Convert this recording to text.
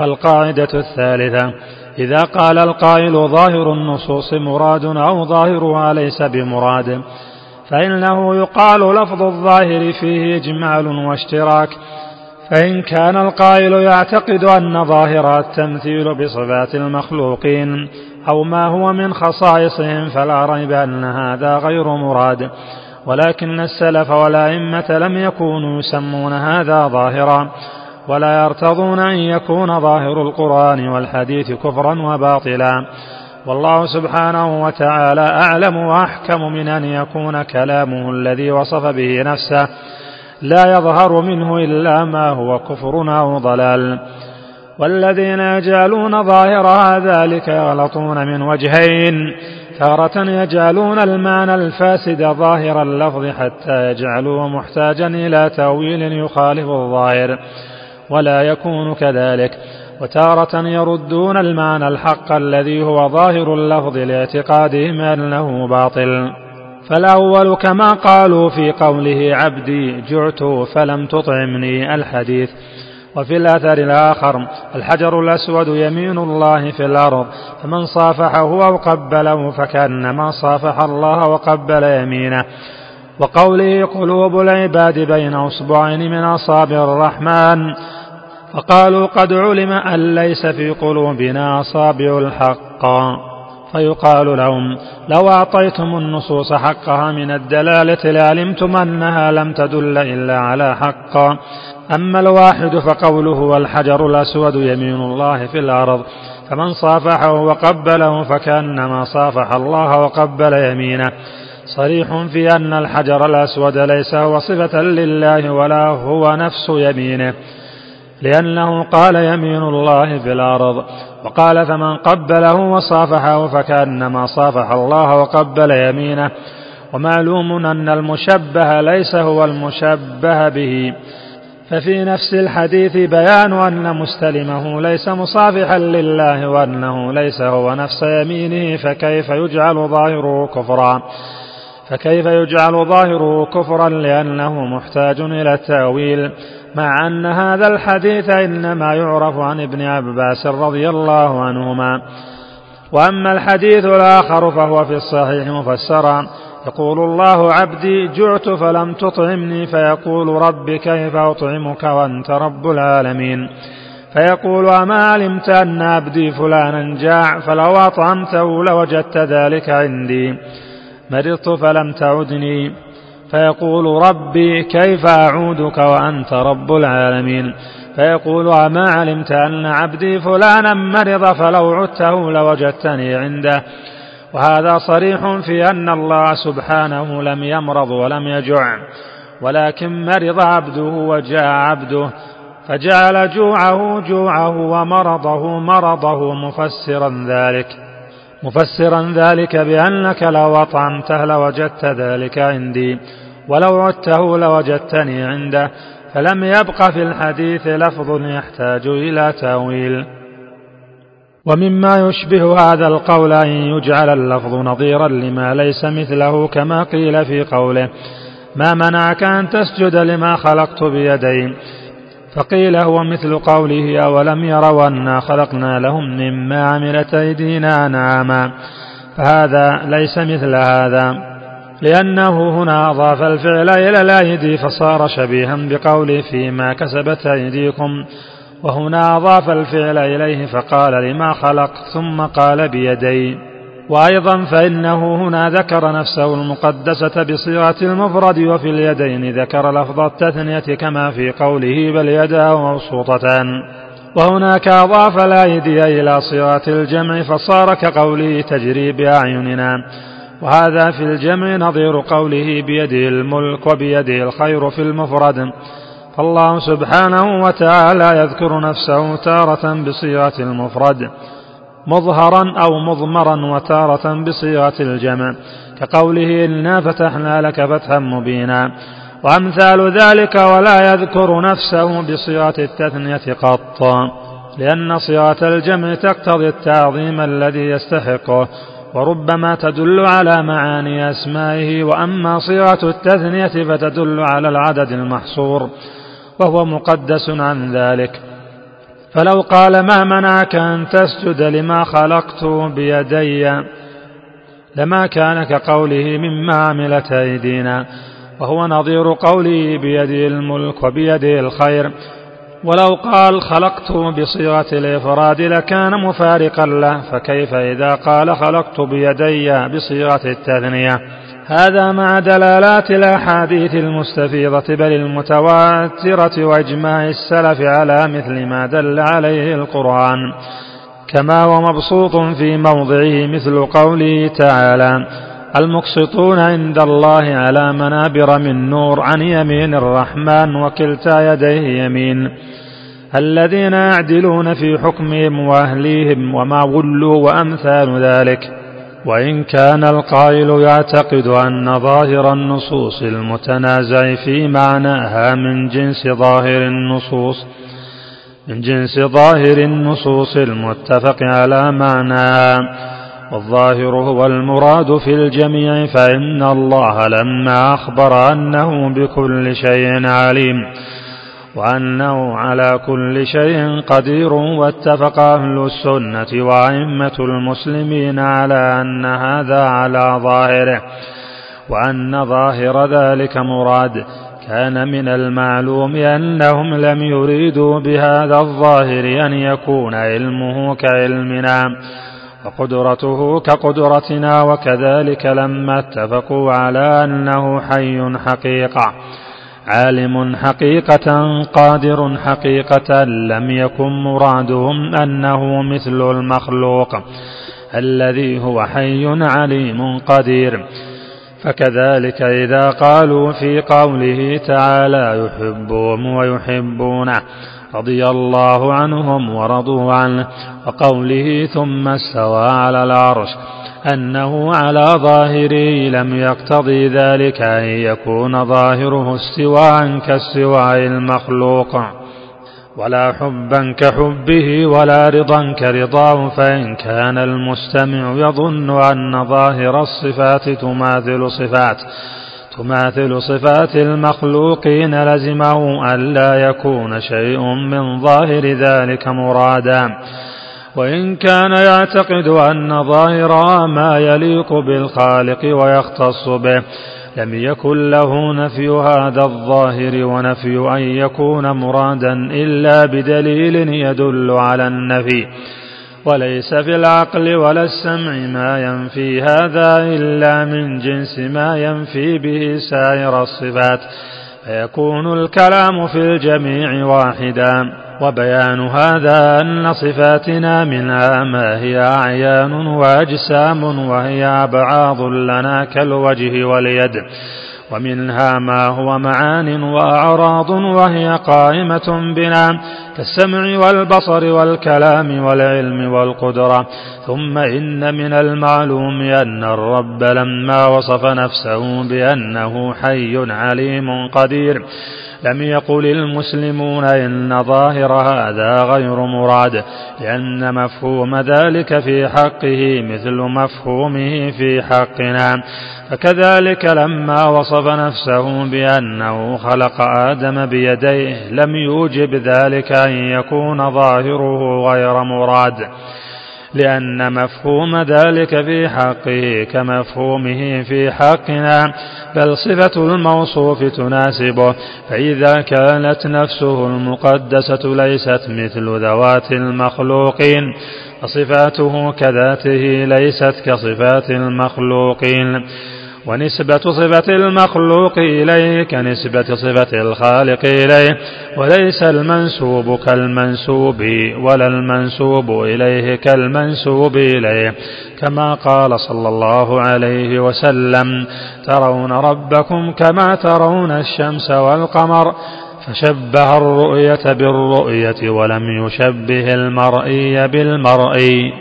القاعدة الثالثة. إذا قال القائل ظاهر النصوص مراد أو ظاهرها ليس بمراد فإنه يقال لفظ الظاهر فيه إجمال واشتراك. فإن كان القائل يعتقد أن ظاهر التمثيل بصفات المخلوقين أو ما هو من خصائصهم فلا ريب أن هذا غير مراد. ولكن السلف والأئمة لم يكونوا يسمون هذا ظاهرا. ولا يرتضون أن يكون ظاهر القرآن والحديث كفرا وباطلا. والله سبحانه وتعالى أعلم وأحكم من أن يكون كلامه الذي وصف به نفسه لا يظهر منه إلا ما هو كفر أو ضلال. والذين يجعلون ظاهر ذلك يغلطون من وجهين. تارة يجعلون المعنى الفاسد ظاهر اللفظ حتى يجعلوه محتاجا إلى تأويل يخالف الظاهر. ولا يكون كذلك. وتارة يردون المعنى الحق الذي هو ظاهر اللفظ لاعتقادهم أنه باطل. فالأول كما قالوا في قوله عبدي جعت فلم تطعمني الحديث. وفي الأثر الآخر الحجر الأسود يمين الله في الأرض فمن صافحه أو قبله فكأنما صافح الله وقبل يمينه. وقوله قلوب العباد بين أصبعين من أصابع الرحمن. فقالوا قد علم أن ليس في قلوبنا أصابع الحق. فيقال لهم لو أعطيتم النصوص حقها من الدلالة لعلمتم أنها لم تدل إلا على حق. أما الواحد فقوله والحجر الأسود يمين الله في الأرض. فمن صافحه وقبله فكأنما صافح الله وقبل يمينه. صريح في أن الحجر الأسود ليس هو صفة لله ولا هو نفس يمينه لأنه قال يمين الله في الأرض وقال فمن قبله وصافحه فكأنما صافح الله وقبل يمينه ومعلوم أن المشبه ليس هو المشبه به ففي نفس الحديث بيان أن مستلمه ليس مصافحا لله وأنه ليس هو نفس يمينه فكيف يجعل ظاهره كفرا؟ فكيف يجعل ظاهره كفرا لأنه محتاج إلى التأويل؟ مع أن هذا الحديث إنما يعرف عن ابن عباس رضي الله عنهما. وأما الحديث الآخر فهو في الصحيح مفسرا. يقول الله عبدي جعت فلم تطعمني. فيقول رب كيف أطعمك وأنت رب العالمين؟ فيقول أما علمت أن عبدي فلانا جاع فلو أطعمته لوجدت ذلك عندي. مرضت فلم تعدني. فيقول ربي كيف أعودك وأنت رب العالمين. فيقول أما علمت أن عبدي فلانا مرض فلو عدته لوجدتني عنده. وهذا صريح في أن الله سبحانه لم يمرض ولم يجع ولكن مرض عبده وجاء عبده فجعل جوعه جوعه ومرضه مرضه مفسرا ذلك. مفسرا ذلك بأنك لو أطعمته لوجدت ذلك عندي ولو عدته لوجدتني عنده فلم يبق في الحديث لفظ يحتاج إلى تأويل. ومما يشبه هذا القول أن يجعل اللفظ نظيرا لما ليس مثله كما قيل في قوله ما منعك أن تسجد لما خلقت بيدي؟ فقيل هو مثل قوله أولم يروا أنا خلقنا لهم مما عملت أيدينا أنعاما فهذا ليس مثل هذا لأنه هنا أضاف الفعل إلى الأيدي فصار شبيها بقوله فيما كسبت أيديكم. وهنا أضاف الفعل إليه فقال لما خلق ثم قال بيدي. وأيضا فإنه هنا ذكر نفسه المقدسة بصيغة المفرد وفي اليدين ذكر لفظ التثنية كما في قوله بل يداه مبسوطتان. وهناك أضاف الأيدي إلى صيغة الجمع فصار كقوله تجري بأعيننا. وهذا في الجمع نظير قوله بيده الملك وبيده الخير في المفرد. فالله سبحانه وتعالى يذكر نفسه تارة بصيغة المفرد. مظهرا أو مضمرا وتارة بصيغة الجمع كقوله إنا فتحنا لك فتحا مبينا. وأمثال ذلك ولا يذكر نفسه بصيغة التثنية قط لأن صيغة الجمع تقتضي التعظيم الذي يستحقه وربما تدل على معاني أسمائه وأما صيغة التثنية فتدل على العدد المحصور وهو مقدس عن ذلك. فلو قال ما منعك أن تسجد لما خلقت بيدي لما كان كقوله مما عملت أيدينا وهو نظير قوله بيده الملك وبيده الخير. ولو قال خلقت بصيغة الإفراد لكان مفارقا له فكيف إذا قال خلقت بيدي بصيغة التثنية؟ هذا مع دلالات الأحاديث المستفيضة بل المتواترة وإجماع السلف على مثل ما دل عليه القرآن. كما هو مبسوط في موضعه مثل قوله تعالى المقسطون عند الله على منابر من نور عن يمين الرحمن وكلتا يديه يمين. الذين يعدلون في حكمهم وأهليهم وما ولوا وأمثال ذلك. وإن كان القائل يعتقد أن ظاهر النصوص المتنازع في معناها من جنس ظاهر النصوص من جنس ظاهر النصوص المتفق على معناها والظاهر هو المراد في الجميع فإن الله لما أخبر أنه بكل شيء عليم. وأنه على كل شيء قدير واتفق أهل السنة وأئمة المسلمين على أن هذا على ظاهره وأن ظاهر ذلك مراد. كان من المعلوم أنهم لم يريدوا بهذا الظاهر أن يكون علمه كعلمنا وقدرته كقدرتنا وكذلك لما اتفقوا على أنه حي حقيقة. عالم حقيقة قادر حقيقة لم يكن مرادهم أنه مثل المخلوق الذي هو حي عليم قدير. فكذلك إذا قالوا في قوله تعالى يحبهم ويحبونه رضي الله عنهم ورضوا عنه وقوله ثم استوى على العرش. أنه على ظاهره لم يقتضي ذلك أن يكون ظاهره استواء كاستواء المخلوق. ولا حبا كحبه ولا رضا كرضاه فإن كان المستمع يظن أن ظاهر الصفات تماثل صفات تماثل صفات المخلوقين لزمه ألا يكون شيء من ظاهر ذلك مرادا. وإن كان يعتقد أن ظاهر ما يليق بالخالق ويختص به لم يكن له نفي هذا الظاهر ونفي أن يكون مرادا إلا بدليل يدل على النفي. وليس في العقل ولا السمع ما ينفي هذا إلا من جنس ما ينفي به سائر الصفات. فيكون الكلام في الجميع واحدا وبيان هذا أن صفاتنا منها ما هي أعيان وأجسام وهي أبعاض لنا كالوجه واليد. ومنها ما هو معان وأعراض وهي قائمة بنا كالسمع والبصر والكلام والعلم والقدرة. ثم إن من المعلوم أن الرب لما وصف نفسه بأنه حي عليم قدير. لم يقل المسلمون إن ظاهر هذا غير مراد لأن مفهوم ذلك في حقه مثل مفهومه في حقنا. فكذلك لما وصف نفسه بأنه خلق آدم بيديه لم يوجب ذلك أن يكون ظاهره غير مراد. لأن مفهوم ذلك في حقه كمفهومه في حقنا بل صفة الموصوف تناسبه فإذا كانت نفسه المقدسة ليست مثل ذوات المخلوقين فصفاته كذاته ليست كصفات المخلوقين. ونسبة صفة المخلوق إليه كنسبة صفة الخالق إليه وليس المنسوب كالمنسوب ولا المنسوب إليه كالمنسوب إليه. كما قال صلى الله عليه وسلم ترون ربكم كما ترون الشمس والقمر فشبه الرؤية بالرؤية ولم يشبه المرئي بالمرئي.